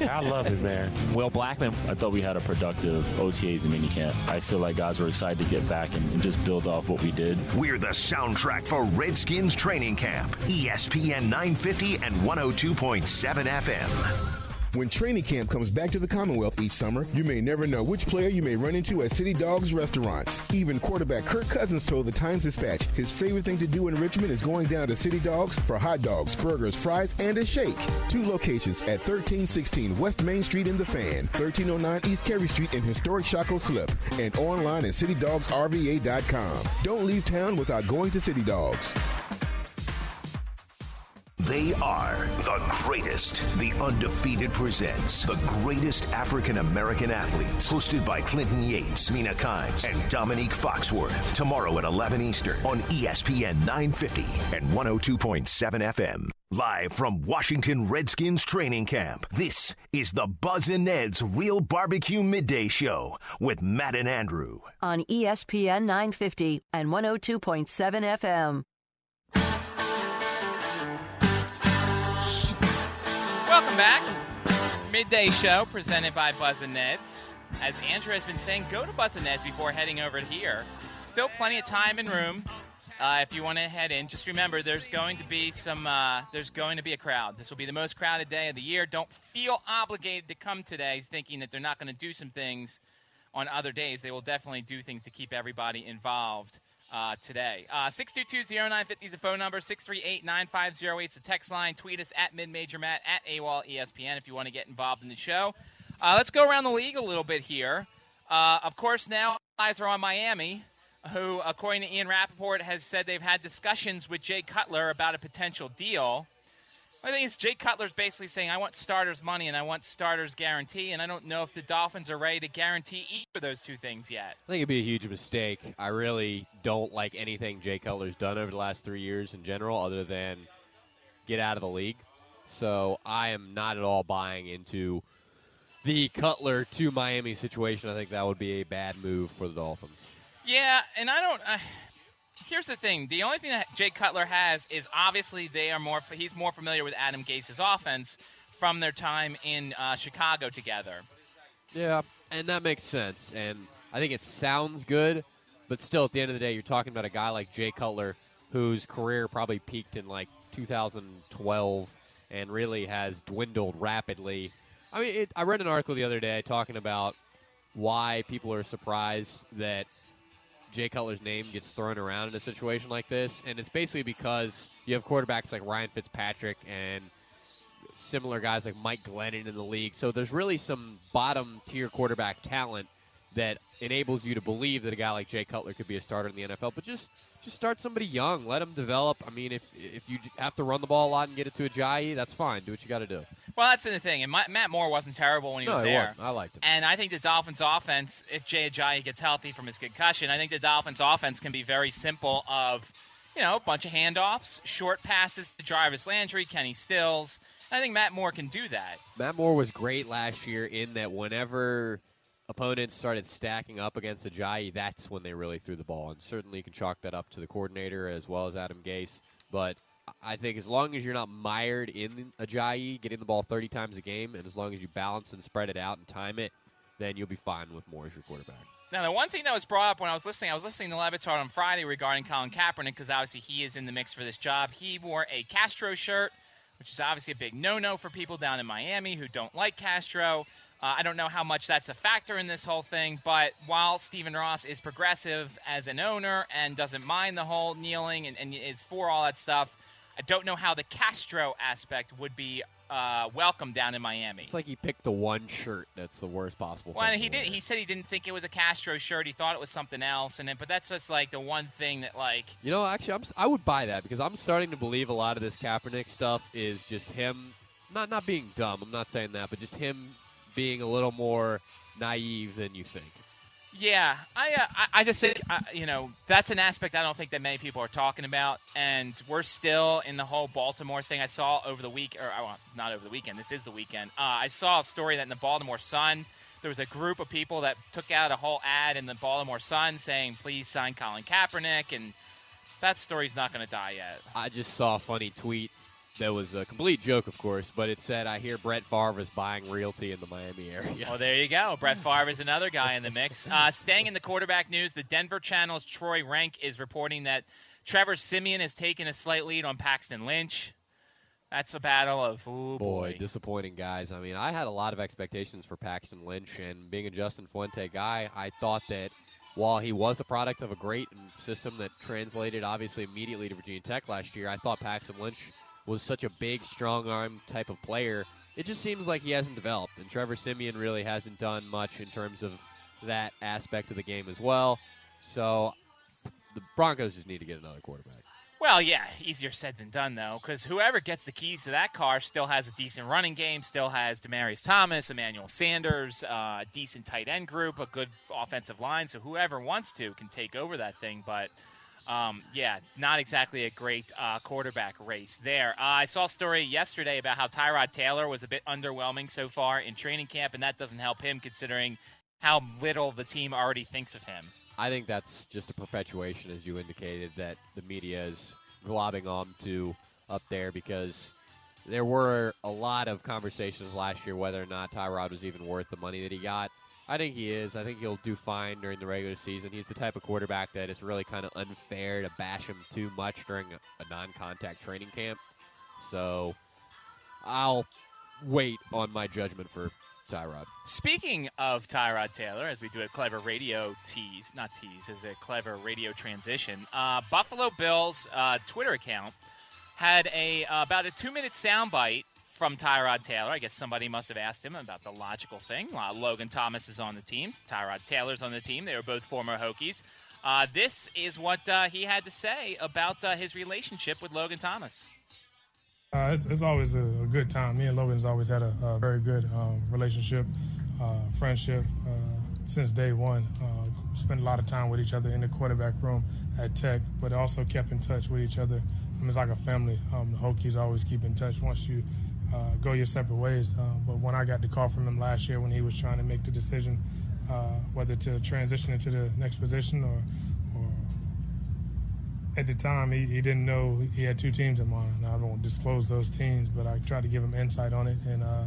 I love it, man. Will Blackmon, I thought we had a productive OTAs and minicamp. I feel like guys were excited to get back and, and just build off what we did. We're the soundtrack for Redskins training camp. ESPN 950 and 102.7 FM. When training camp comes back to the Commonwealth each summer, you may never know which player you may run into at City Dogs restaurants. Even quarterback Kirk Cousins told the Times Dispatch his favorite thing to do in Richmond is going down to City Dogs for hot dogs, burgers, fries, and a shake. Two locations at 1316 West Main Street in the Fan, 1309 East Cary Street in historic Shockoe Slip, and online at citydogsrva.com. Don't leave town without going to City Dogs. They are the greatest. The Undefeated presents the greatest African American athletes. Hosted by Clinton Yates, Mina Kimes, and Dominique Foxworth. Tomorrow at 11 Eastern on ESPN 950 and 102.7 FM. Live from Washington Redskins training camp, this is the Buzz and Ned's Real Barbecue Midday Show with Matt and Andrew. on ESPN 950 and 102.7 FM. Welcome back. Midday show presented by Buzz and Ned's. As Andrew has been saying, go to Buzz and Ned's before heading over here. Still plenty of time and room uh, if you want to head in. Just remember, there's going to be some. Uh, there's going to be a crowd. This will be the most crowded day of the year. Don't feel obligated to come today, thinking that they're not going to do some things on other days. They will definitely do things to keep everybody involved uh, today. Uh, 622-0950 is the phone number. 638-9508 is the text line. Tweet us at MidMajorMatt, at AWOL ESPN if you want to get involved in the show. Uh, let's go around the league a little bit here. Uh, of course, now eyes are on Miami, who, according to Ian Rapoport, has said they've had discussions with Jay Cutler about a potential deal. I think it's Jay Cutler's basically saying, I want starters' money and I want starters' guarantee, and I don't know if the Dolphins are ready to guarantee either of those two things yet. I think it'd be a huge mistake. I really don't like anything Jay Cutler's done over the last three years in general, other than get out of the league. So I am not at all buying into the Cutler to Miami situation. I think that would be a bad move for the Dolphins. Yeah, and I don't. Uh, here's the thing: the only thing that Jay Cutler has is obviously they are more. He's more familiar with Adam Gase's offense from their time in uh, Chicago together. Yeah, and that makes sense. And I think it sounds good, but still, at the end of the day, you're talking about a guy like Jay Cutler, whose career probably peaked in like 2012 and really has dwindled rapidly. I mean, it, I read an article the other day talking about why people are surprised that Jay Cutler's name gets thrown around in a situation like this, and it's basically because you have quarterbacks like Ryan Fitzpatrick and similar guys like Mike Glennon in the league. So there's really some bottom tier quarterback talent that enables you to believe that a guy like Jay Cutler could be a starter in the NFL. But just just start somebody young, let them develop. I mean, if if you have to run the ball a lot and get it to Ajayi, that's fine. Do what you got to do. Well, that's the thing. And Ma- Matt Moore wasn't terrible when he No, was he there. wasn't. I liked him. And I think the Dolphins' offense, if Jay Ajayi gets healthy from his concussion, I think the Dolphins' offense can be very simple. Of you know, a bunch of handoffs, short passes to Jarvis Landry, Kenny Stills. I think Matt Moore can do that. Matt Moore was great last year in that whenever opponents started stacking up against Ajayi, that's when they really threw the ball. And certainly you can chalk that up to the coordinator as well as Adam Gase. But I think as long as you're not mired in Ajayi getting the ball 30 times a game, and as long as you balance and spread it out and time it, then you'll be fine with Moore as your quarterback. Now, the one thing that was brought up when I was listening, I was listening to Le Batard on Friday regarding Colin Kaepernick because obviously he is in the mix for this job. He wore a Castro shirt, which is obviously a big no-no for people down in Miami who don't like Castro. Uh, I don't know how much that's a factor in this whole thing, but while Stephen Ross is progressive as an owner and doesn't mind the whole kneeling and, and is for all that stuff, I don't know how the Castro aspect would be uh, welcome down in Miami. It's like he picked the one shirt that's the worst possible. Well, he did. He said he didn't think it was a Castro shirt. He thought it was something else, and then, but that's just like the one thing that, like, You know, actually, I'm, I would buy that because I'm starting to believe a lot of this Kaepernick stuff is just him, not not being dumb. I'm not saying that, but just him being a little more naive than you think. yeah, I, uh, I, just think, uh, you know, that's an aspect I don't think that many people are talking about, and we're still in the whole Baltimore thing. I saw over the week, or well, not over the weekend. This is the weekend. Uh, I saw a story that in the Baltimore Sun. There was a group of people that took out a whole ad in the Baltimore Sun saying, "Please sign Colin Kaepernick," and that story's not going to die yet. I just saw a funny tweet that was a complete joke, of course, but it said, "I hear Brett Favre is buying realty in the Miami area." Well, there you go. Brett Favre is another guy in the mix. Uh, staying in the quarterback news, the Denver Channel's Troy Renck is reporting that Trevor Siemian has taken a slight lead on Paxton Lynch. That's a battle of ooh boy, boy. disappointing guys. I mean, I had a lot of expectations for Paxton Lynch, and being a Justin Fuente guy, I thought that while he was a product of a great system that translated obviously immediately to Virginia Tech last year, I thought Paxton Lynch was such a big, strong arm type of player. It just seems like he hasn't developed, and Trevor Siemian really hasn't done much in terms of that aspect of the game as well. So the Broncos just need to get another quarterback. Well, yeah, easier said than done though, because whoever gets the keys to that car still has a decent running game, still has Demaryius Thomas, Emmanuel Sanders, uh, a decent tight end group, a good offensive line. So whoever wants to can take over that thing. But um, yeah, not exactly a great uh, quarterback race there. Uh, I saw a story yesterday about how Tyrod Taylor was a bit underwhelming so far in training camp, and that doesn't help him considering how little the team already thinks of him. I think that's just a perpetuation, as you indicated, that the media is globbing on to up there because there were a lot of conversations last year whether or not Tyrod was even worth the money that he got. I think he is. I think he'll do fine during the regular season. He's the type of quarterback that it's really kind of unfair to bash him too much during a, a non contact training camp. So I'll wait on my judgment for Tyrod. Speaking of Tyrod Taylor, as we do a clever radio tease, not tease, as a clever radio transition, uh, Buffalo Bills uh, Twitter account had a uh, about a two minute soundbite from Tyrod Taylor. I guess somebody must have asked him about the logical thing. Uh, Logan Thomas is on the team. Tyrod Taylor's on the team. They were both former Hokies. Uh, this is what uh, he had to say about his relationship with Logan Thomas. Uh, it's, it's, always a, a, good time. Me and Logan's always had a, a very good um, relationship, uh, friendship uh, since day one. Uh, spent a lot of time with each other in the quarterback room at Tech, but also kept in touch with each other. I mean, it's like a family. Um, the Hokies always keep in touch once you uh, go your separate ways. Uh, but when I got the call from him last year when he was trying to make the decision whether to transition into the next position or at the time, he, he didn't know he had two teams in mind. I don't disclose those teams, but I tried to give him insight on it, and uh,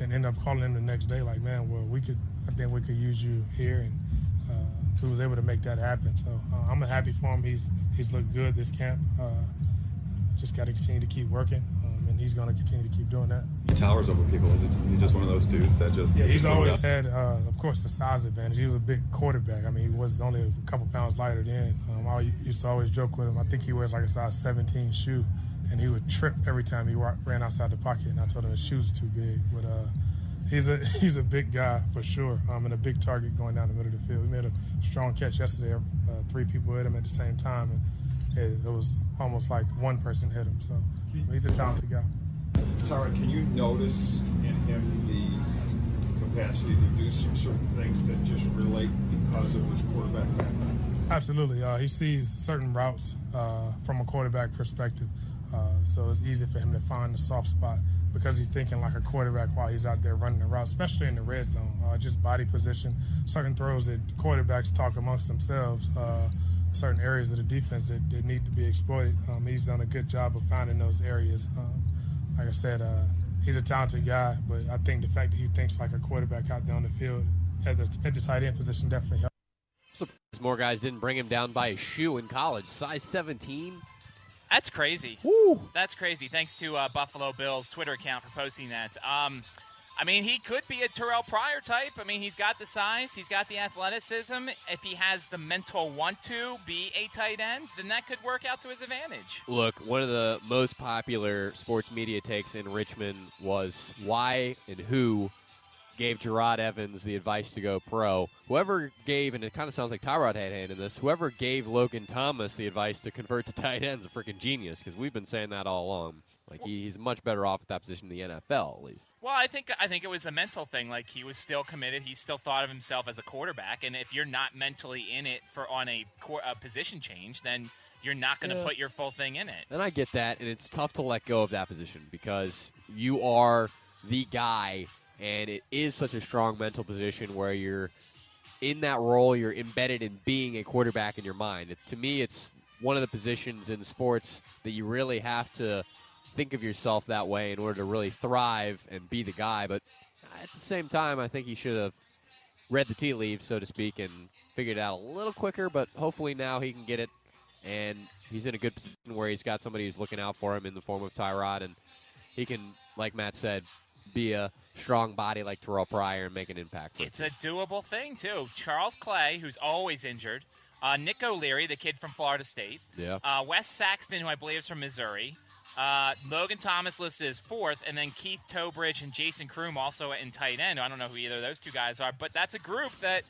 end up calling him the next day, like, man, well, we could, I think we could use you here, and uh, he was able to make that happen. So uh, I'm happy for him. He's he's looked good this camp. Uh, just got to continue to keep working he's going to continue to keep doing that. He towers over people. Is, he just one of those dudes that just? Yeah, he's always had, uh, of course, the size advantage. He was a big quarterback. I mean, he was only a couple pounds lighter then. Um, I used to always joke with him. I think he wears like a size 17 shoe, and he would trip every time he ran outside the pocket. And I told him his shoes too big, but. Uh, he's a he's a big guy for sure. Um, and a big target going down the middle of the field. He made a strong catch yesterday. Uh, three people hit him at the same time, and it, it was almost like one person hit him. So He's a talented guy. Tyrod, can you notice in him the capacity to do some certain things that just relate because of his quarterback background? Absolutely. Uh, he sees certain routes uh, from a quarterback perspective. Uh, so it's easy for him to find the soft spot because he's thinking like a quarterback while he's out there running the route, especially in the red zone. Uh, just body position, certain throws that quarterbacks talk amongst themselves uh, certain areas of the defense that, that need to be exploited. Um, he's done a good job of finding those areas. Um, like I said, uh, he's a talented guy, but I think the fact that he thinks like a quarterback out there on the field at the, at the tight end position definitely helps. Surprised more guys didn't bring him down by a shoe in college. Size 17. That's crazy. Woo. That's crazy. Thanks to uh, Buffalo Bills Twitter account for posting that. Um, I mean, he could be a Terrell Pryor type. I mean, he's got the size, he's got the athleticism. If he has the mental want to be a tight end, then that could work out to his advantage. Look, one of the most popular sports media takes in Richmond was why and who gave Jerod Evans the advice to go pro. Whoever gave, and it kind of sounds like Tyrod had hand in this, whoever gave Logan Thomas the advice to convert to tight end is a freaking genius because we've been saying that all along. Like he's much better off at that position in the NFL, at least. Well, I think I think it was a mental thing. Like he was still committed. He still thought of himself as a quarterback. And if you're not mentally in it for on a, a position change, then you're not going to yeah. put your full thing in it. And I get that, and it's tough to let go of that position because you are the guy, and it is such a strong mental position where you're in that role. You're embedded in being a quarterback in your mind. It, to me, it's one of the positions in sports that you really have to think of yourself that way in order to really thrive and be the guy. But at the same time, I think he should have read the tea leaves, so to speak, and figured it out a little quicker. But hopefully now he can get it, and he's in a good position where he's got somebody who's looking out for him in the form of Tyrod, and he can, like Matt said, be a strong body like Terrell Pryor and make an impact. It's a doable thing too. Charles Clay, who's always injured. Uh, Nick O'Leary, the kid from Florida State. Yeah. Uh, Wes Saxton, who I believe is from Missouri. Uh, Logan Thomas listed as fourth, and then Keith Towbridge and Jason Croom also in tight end. I don't know who either of those two guys are, but that's a group that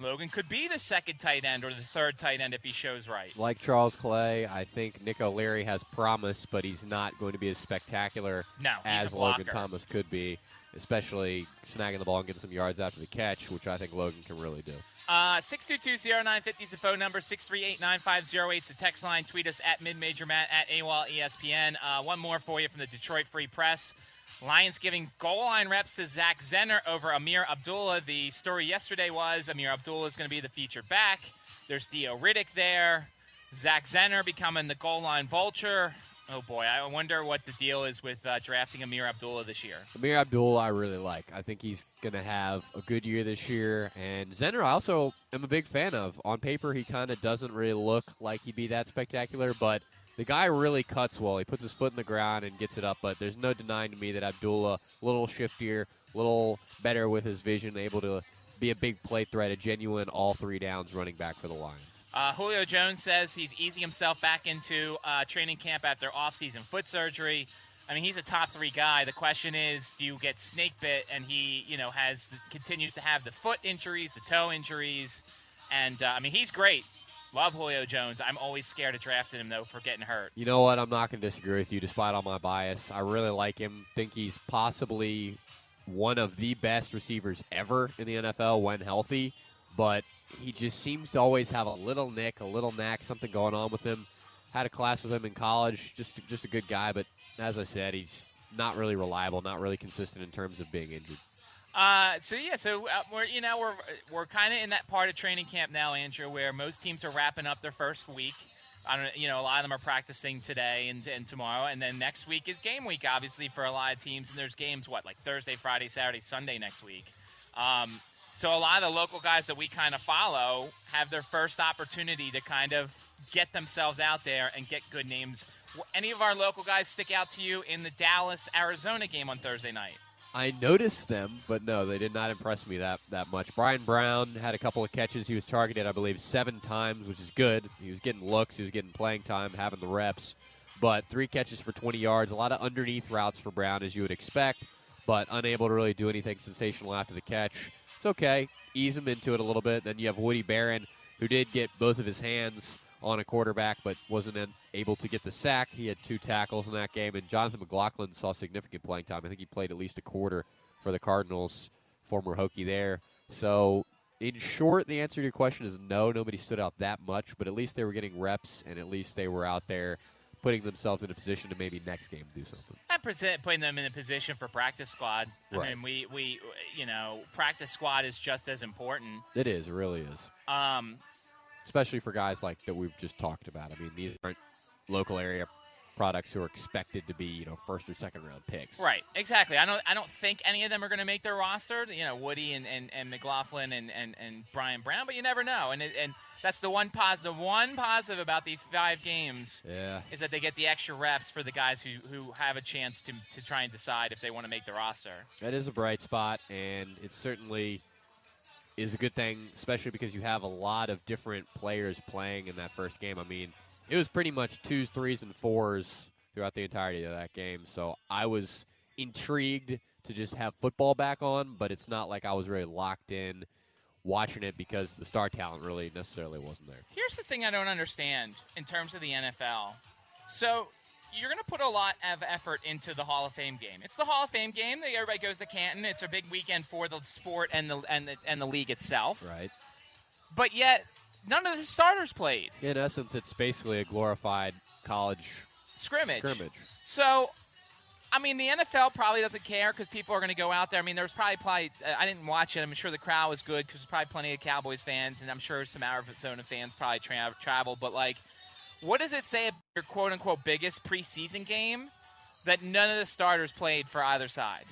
Logan could be the second tight end or the third tight end if he shows right. Like Charles Clay, I think Nick O'Leary has promise, but he's not going to be as spectacular No, as Logan. Thomas could be, especially snagging the ball and getting some yards after the catch, which I think Logan can really do. Uh, 622-0950 is the phone number. 638-9508 is the text line. Tweet us at midmajormatt at AWOL ESPN. Uh, one more for you from the Detroit Free Press. Lions giving goal line reps to Zach Zenner over Ameer Abdullah. The story yesterday was Ameer Abdullah is going to be the featured back. There's Theo Riddick there. Zach Zenner becoming the goal line vulture. Oh boy, I wonder what the deal is with uh, drafting Ameer Abdullah this year. Ameer Abdullah, I really like. I think he's going to have a good year this year. And Zenner, I also am a big fan of. On paper, he kind of doesn't really look like he'd be that spectacular, but the guy really cuts well. He puts his foot in the ground and gets it up. But there's no denying to me that Abdullah, a little shiftier, a little better with his vision, able to be a big play threat, a genuine all three downs running back for the Lions. Uh, Julio Jones says he's easing himself back into uh, training camp after offseason foot surgery. I mean, he's a top three guy. The question is, do you get snake bit? And he, you know, has continues to have the foot injuries, the toe injuries, and uh, I mean, he's great. Love Julio Jones. I'm always scared of drafting him though for getting hurt. You know what? I'm not going to disagree with you, despite all my bias. I really like him. Think he's possibly one of the best receivers ever in the NFL when healthy. But he just seems to always have a little nick, a little knack, something going on with him. Had a class with him in college. Just just a good guy, but as I said, he's not really reliable, not really consistent in terms of being injured. Uh, so yeah, so uh, we're you know we're we're kind of in that part of training camp now, Andrew, where most teams are wrapping up their first week. I don't, you know, a lot of them are practicing today and, and tomorrow, and then next week is game week, obviously for a lot of teams. And there's games what like Thursday, Friday, Saturday, Sunday next week. Um, so a lot of the local guys that we kind of follow have their first opportunity to kind of get themselves out there and get good names. W- Any of our local guys stick out to you in the Dallas Arizona game on Thursday night? I noticed them, but no, they did not impress me that that much. Brian Brown had a couple of catches. He was targeted, I believe, seven times, which is good. He was getting looks, he was getting playing time, having the reps. But three catches for 20 yards, a lot of underneath routes for Brown, as you would expect, but unable to really do anything sensational after the catch. It's okay. Ease him into it a little bit. Then you have Woody Baron, who did get both of his hands on a quarterback, but wasn't able to get the sack. He had two tackles in that game, and Jonathan McLaughlin saw significant playing time. I think he played at least a quarter for the Cardinals, former Hokie there. So, in short, the answer to your question is no. Nobody stood out that much, but at least they were getting reps, and at least they were out there putting themselves in a position to maybe next game do something. And present, putting them in a position for practice squad. Right. I mean, we, we, you know, practice squad is just as important. It is, it really is. Um, especially for guys like that we've just talked about. I mean, these aren't local area products who are expected to be, you know, first or second round picks. right, exactly. I don't, I don't think any of them are going to make their roster. You know, Woody and, and, and McLaughlin and, and, and Brian Brown, but you never know. And it, and that's the one positive. One positive about these five games Yeah. is that they get the extra reps for the guys who, who have a chance to, to try and decide if they want to make the roster. That is a bright spot, and it certainly is a good thing, especially because you have a lot of different players playing in that first game. I mean, it was pretty much twos, threes, and fours throughout the entirety of that game. So I was intrigued to just have football back on, but it's not like I was really locked in watching it because the star talent really necessarily wasn't there. Here's the thing I don't understand in terms of the NFL. So you're going to put a lot of effort into the Hall of Fame game. It's the Hall of Fame game. that Everybody goes to Canton. It's a big weekend for the sport and the and the, and the league itself. Right. But yet, none of the starters played In essence, it's basically a glorified college scrimmage. scrimmage. So, I mean, the NFL probably doesn't care because people are going to go out there. I mean, there was probably probably uh, I didn't watch it. I'm sure the crowd was good because there's probably plenty of Cowboys fans, and I'm sure some Arizona fans probably tra- traveled. But like, what does it say about your quote unquote biggest preseason game that none of the starters played for either side?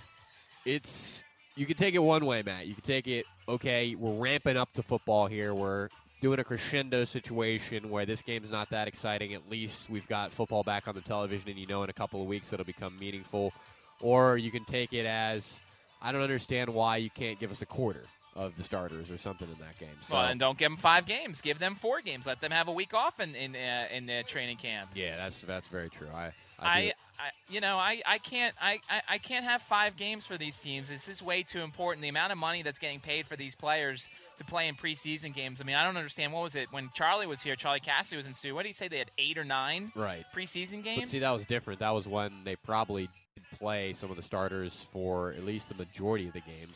it's you can take it one way, Matt. You can take it okay. We're ramping up to football here. We're doing a crescendo situation where this game's not that exciting. At least we've got football back on the television, and you know in a couple of weeks it'll become meaningful. or you can take it as I don't understand why you can't give us a quarter of the starters or something in that game. So, Well, and don't give them five games. Give them four games. Let them have a week off in in, uh, in the training camp. yeah, that's that's very true. I I, I, I, you know, I, I can't, I, I, can't have five games for these teams. This is way too important. The amount of money that's getting paid for these players to play in preseason games. I mean, I don't understand. What was it when Charlie was here? Charlie Cassidy was in Sioux. What did he say? They had eight or nine right. preseason But games. see, that was different. That was when they probably did play some of the starters for at least the majority of the games.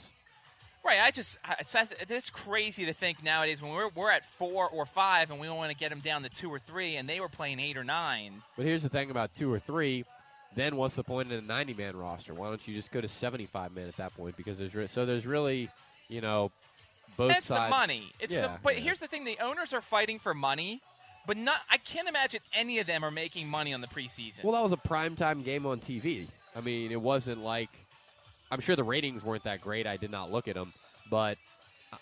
Right. I just it's, it's crazy to think nowadays when we're we're at four or five and we want to get them down to two or three, and they were playing eight or nine. But here's the thing about two or three. Then what's the point in a 90 man roster? Why don't you just go to 75 men at that point? Because there's re- so there's really, you know, both It's sides. the money. It's yeah, the but yeah. here's the thing: the owners are fighting for money, but not. I can't imagine any of them are making money on the preseason. Well, that was a primetime game on TV. I mean, it wasn't like I'm sure the ratings weren't that great. I did not look at them, but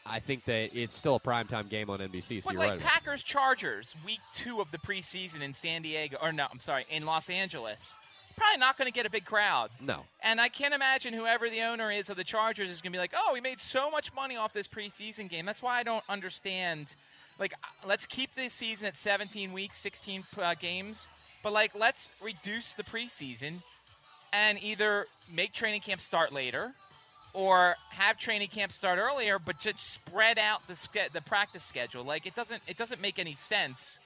I think that it's still a primetime game on NBC. So But you're like right. Packers Chargers, week two of the preseason in San Diego, or no, I'm sorry, in Los Angeles, probably not going to get a big crowd. No. And I can't imagine whoever the owner is of the Chargers is going to be like, oh, we made so much money off this preseason game. That's why I don't understand. Like, uh, let's keep this season at 17 weeks, 16 uh, games, but like, let's reduce the preseason and either make training camp start later or have training camp start earlier, but just spread out the ske- the practice schedule. Like it doesn't it doesn't make any sense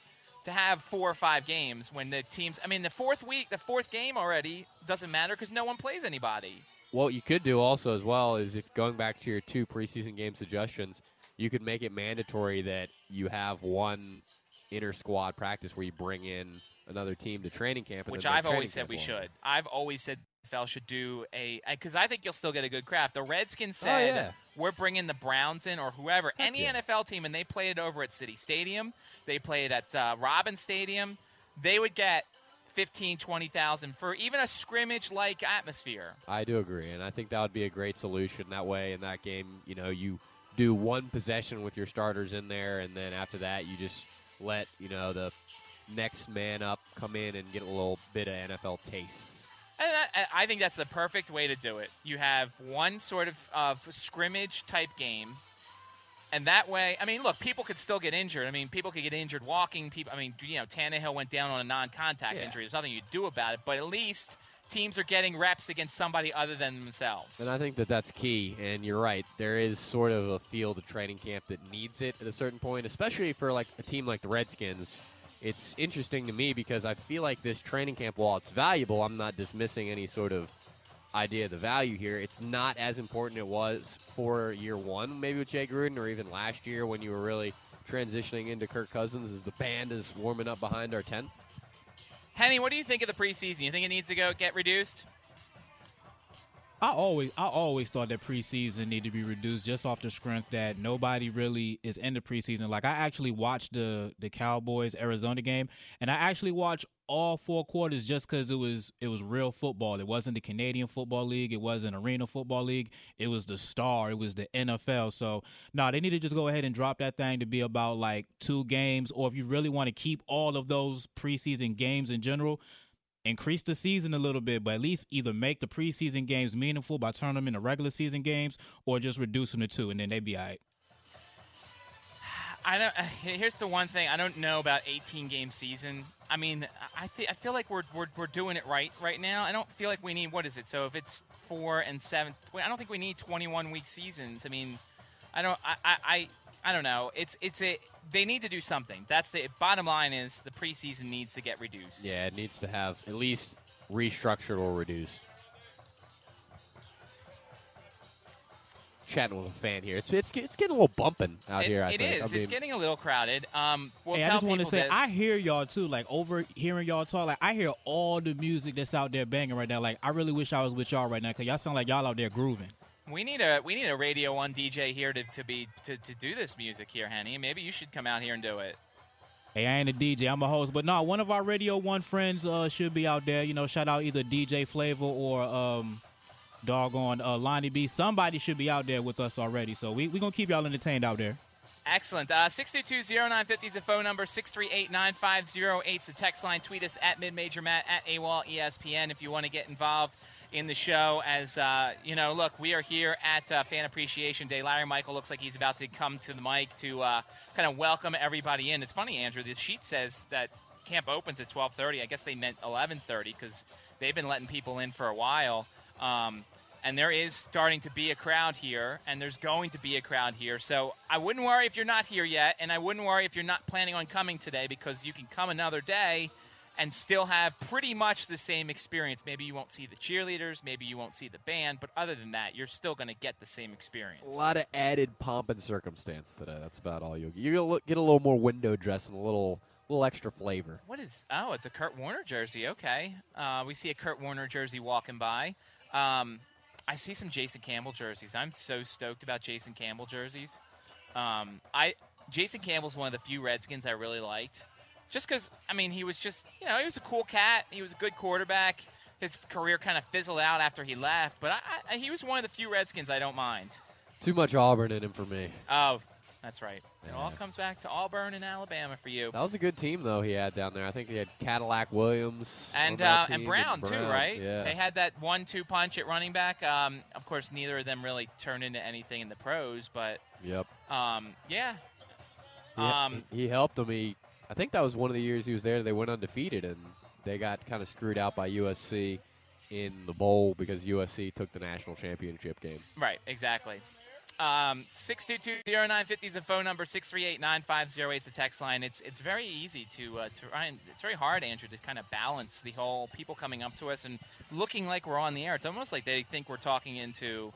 to have four or five games when the teams. I mean, the fourth week, the fourth game already doesn't matter because no one plays anybody. What you could do also as well is if going back to your two preseason game suggestions, you could make it mandatory that you have one inter squad practice where you bring in another team to training camp. And which I've always said we longer. should. I've always said NFL should do a because I think you'll still get a good craft. The Redskins Oh, said yeah. we're bringing the Browns in or whoever, any NFL team, and they play it over at City Stadium. They play it at uh, Robin Stadium. They would get 15, 20,000 for even a scrimmage like atmosphere. I do agree, and I think that would be a great solution. That way, in that game, you know, you do one possession with your starters in there, and then after that, you just let you know the next man up come in and get a little bit of NFL taste. And that, I think that's the perfect way to do it. You have one sort of, of scrimmage type game, and that way, I mean, look, people could still get injured. I mean, people could get injured walking. People, I mean, you know, Tannehill went down on a non-contact Yeah. injury. There's nothing you do about it. But at least teams are getting reps against somebody other than themselves. And I think that that's key. And you're right, there is sort of a field of training camp that needs it at a certain point, especially for like a team like the Redskins. It's interesting to me because I feel like this training camp, while it's valuable, I'm not dismissing any sort of idea of the value here. It's not as important it was for year one, maybe with Jay Gruden, or even last year when you were really transitioning into Kirk Cousins as the band is warming up behind our tent. Henny, what do you think of the preseason? You think it needs to go get reduced? I always I always thought that preseason needed to be reduced just off the strength that nobody really is in the preseason. Like I actually watched the the Cowboys Arizona game and I actually watched all four quarters just because it was it was real football. It wasn't the Canadian Football League. It wasn't Arena Football League. It was the Star. It was the NFL. So no, they need to just go ahead and drop that thing to be about like two games. Or if you really want to keep all of those preseason games in general, increase the season a little bit, but at least either make the preseason games meaningful by turning them into regular season games, or just reduce them to two, and then they'd be all right. I don't. Here's the one thing I don't know about 18 game season. I mean, I th- I feel like we're, we're we're doing it right right now. I don't feel like we need what is it? So if it's four and seven, I don't think we need 21 week seasons. I mean, I don't. I I. I I don't know. It's it's a they need to do something. That's the bottom line. Is the preseason needs to get reduced. Yeah, it needs to have at least restructured or reduced. Chatting with a fan here. It's it's, it's getting a little bumping out It- here. I it think. is. I mean, it's getting a little crowded. Um, we'll hey, tell I just want to say, this. I hear y'all too. Like over hearing y'all talk, like I hear all the music that's out there banging right now. Like I really wish I was with y'all right now because y'all sound like y'all out there grooving. We need a we need a Radio One DJ here to, to be to, to do this music here, Henny. Maybe you should come out here and do it. Hey, I ain't a DJ. I'm a host, but no, one of our Radio One friends uh, should be out there. You know, shout out either DJ Flavor or um, doggone uh, Lonnie B. Somebody should be out there with us already. So we we gonna keep y'all entertained out there. Excellent. Uh, 622-0950 is the phone number. 638-9508 is the text line. Tweet us at MidMajorMatt, at AWOL ESPN if you want to get involved. In the show. As uh, you know, look, we are here at uh, Fan Appreciation Day. Larry Michael looks like he's about to come to the mic to uh, kind of welcome everybody in. It's funny, Andrew. The sheet says that camp opens at 12:30. I guess they meant 11:30 because they've been letting people in for a while. Um, and there is starting to be a crowd here, and there's going to be a crowd here. So I wouldn't worry if you're not here yet, and I wouldn't worry if you're not planning on coming today because you can come another day and still have pretty much the same experience. Maybe you won't see the cheerleaders, maybe you won't see the band, but other than that, you're still going to get the same experience. A lot of added pomp and circumstance today. That's about all you'll you'll get a little more window dress and a little little extra flavor. What is? Oh, it's a Kurt Warner jersey. Okay, uh, we see a Kurt Warner jersey walking by. Um, I see some Jason Campbell jerseys. I'm so stoked about Jason Campbell jerseys. Um, I Jason Campbell's one of the few Redskins I really liked, just because I mean he was just you know he was a cool cat. He was a good quarterback. His career kind of fizzled out after he left, but I, I, he was one of the few Redskins I don't mind. Too much Auburn in him for me. Oh, that's right. It all comes back to Auburn and Alabama for you. That was a good team though he had down there. I think he had Cadillac Williams and uh, and Brown, too, right? Yeah. They had that one-two punch at running back. Um, of course, neither of them really turned into anything in the pros, but Yep. um, yeah. He, Um, he helped them. He, I think that was one of the years he was there. They went undefeated, and they got kind of screwed out by USC in the bowl because USC took the national championship game. Right, exactly. Um, 622-0950 is the phone number. 638-9508 is the text line. It's it's very easy to uh, to try it's very hard, Andrew, to kind of balance the whole people coming up to us and looking like we're on the air. It's almost like they think we're talking into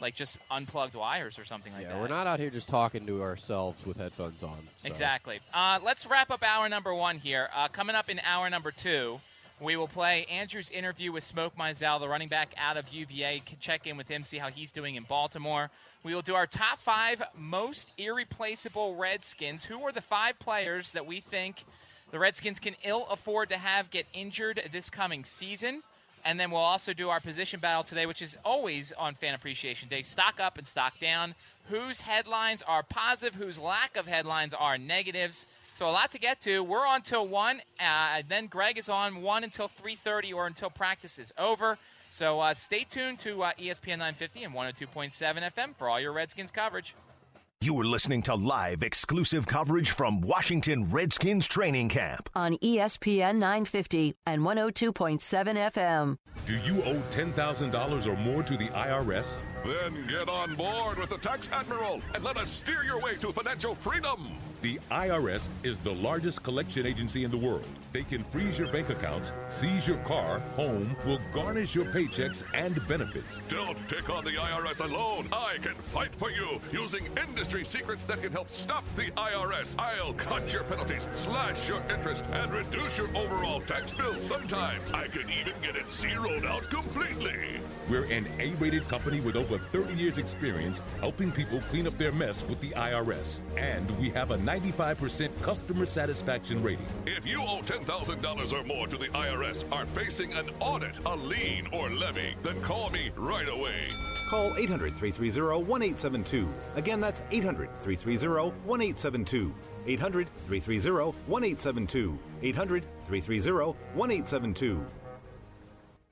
like just unplugged wires or something like Yeah, that. we're not out here just talking to ourselves with headphones on. so. Exactly. Uh, let's wrap up hour number one here. Uh, coming up in hour number two, we will play Andrew's interview with Smoke Mizzell, the running back out of UVA. Check in with him, see how he's doing in Baltimore. We will do our top five most irreplaceable Redskins. Who are the five players that we think the Redskins can ill afford to have get injured this coming season? And then we'll also do our position battle today, which is always on Fan Appreciation Day. Stock up and stock down. Whose headlines are positive, whose lack of headlines are negatives. So a lot to get to. We're on till one. Uh, then Greg is on one until 3:30 or until practice is over. So uh, stay tuned to uh, ESPN 950 and 102.7 FM for all your Redskins coverage. You are listening to live exclusive coverage from Washington Redskins training camp. On ESPN 950 and 102.7 FM. Do you owe $10,000 or more to the IRS? Then get on board with the Tax Admiral and let us steer your way to financial freedom. The IRS is the largest collection agency in the world. They can freeze your bank accounts, seize your car, home, will garnish your paychecks and benefits. Don't take on the IRS alone. I can fight for you using industry secrets that can help stop the IRS. I'll cut your penalties, slash your interest, and reduce your overall tax bill. Sometimes I can even get it zeroed out completely. We're an A-rated company with over 30 years experience helping people clean up their mess with the IRS. And we have a 95% customer satisfaction rating. If you owe $10,000 or more to the IRS, are facing an audit, a lien, or levy, then call me right away. Call 800 330 1872. Again, that's 800 330 1872.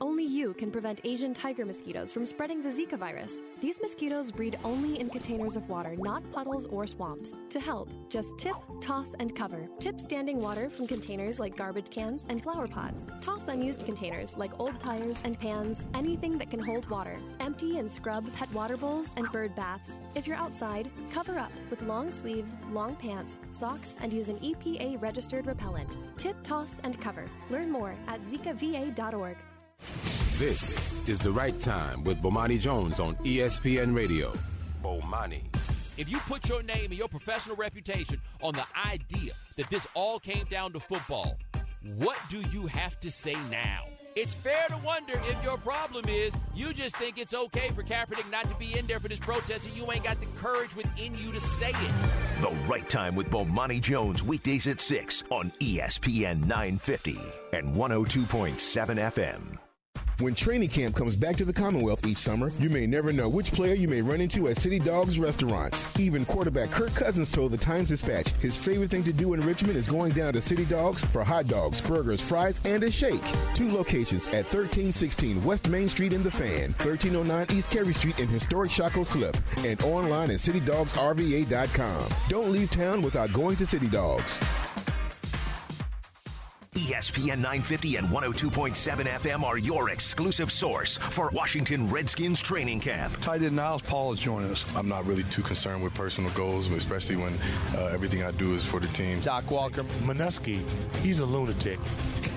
Only you can prevent Asian tiger mosquitoes from spreading the Zika virus. These mosquitoes breed only in containers of water, not puddles or swamps. To help, just tip, toss, and cover. Tip standing water from containers like garbage cans and flower pots. Toss unused containers like old tires and pans, anything that can hold water. Empty and scrub pet water bowls and bird baths. If you're outside, cover up with long sleeves, long pants, socks, and use an EPA registered repellent. Tip, toss, and cover. Learn more at zikava.org. This is the right time with Bomani Jones on ESPN Radio. Bomani. If you put your name and your professional reputation on the idea that this all came down to football, what do you have to say now? It's fair to wonder if your problem is you just think it's okay for Kaepernick not to be in there for this protest and you ain't got the courage within you to say it. The right time with Bomani Jones weekdays at 6 on ESPN 950 and 102.7 FM. When training camp comes back to the Commonwealth each summer, you may never know which player you may run into at City Dogs restaurants. Even quarterback Kirk Cousins told the Times Dispatch his favorite thing to do in Richmond is going down to City Dogs for hot dogs, burgers, fries, and a shake. Two locations at 1316 West Main Street in the Fan, 1309 East Cary Street in historic Shockoe Slip, and online at citydogsrva.com. Don't leave town without going to City Dogs. ESPN 950 and 102.7 FM are your exclusive source for Washington Redskins training camp. Tight end Niles Paul is joining us. I'm not really too concerned with personal goals, especially when uh, everything I do is for the team. Doc Walker. Minuski, he's a lunatic.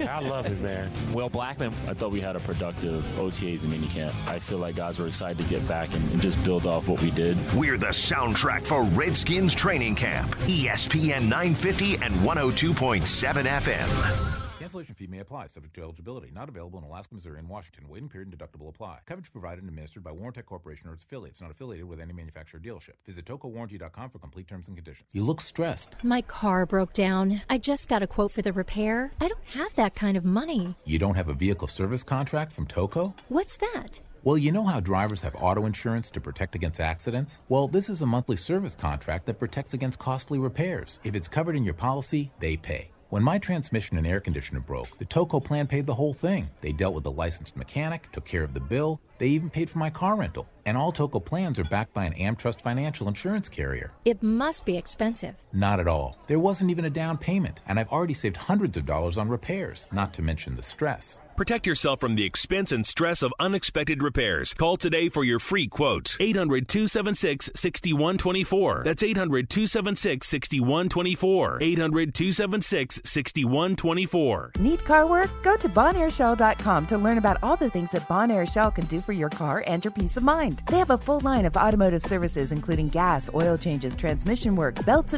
I love it, man. Will Blackmon, I thought we had a productive OTAs and minicamp. I feel like guys were excited to get back and, and just build off what we did. We're the soundtrack for Redskins training camp. ESPN 950 and 102.7 FM. Cancellation fee may apply, subject to eligibility. Not available in Alaska, Missouri, and Washington. Waiting period and deductible apply. Coverage provided and administered by Warrantech Corporation or its affiliates. Not affiliated with any manufacturer dealership. Visit tocowarranty.com for complete terms and conditions. You look stressed. My car broke down. I just got a quote for the repair. I don't have that kind of money. You don't have a vehicle service contract from Toco? What's that? Well, you know how drivers have auto insurance to protect against accidents? Well, this is a monthly service contract that protects against costly repairs. If it's covered in your policy, they pay. When my transmission and air conditioner broke, the Toco plan paid the whole thing. They dealt with the licensed mechanic, took care of the bill, they even paid for my car rental. And all Toco plans are backed by an AmTrust financial insurance carrier. It must be expensive. Not at all. There wasn't even a down payment, and I've already saved hundreds of dollars on repairs, not to mention the stress. Protect yourself from the expense and stress of unexpected repairs. Call today for your free quote. 800 276 6124. That's 800 276 6124. 800 276 6124. Need car work? Go to BonAirShell.com to learn about all the things that Bon Air Shell can do for your car and your peace of mind. They have a full line of automotive services, including gas, oil changes, transmission work, belts and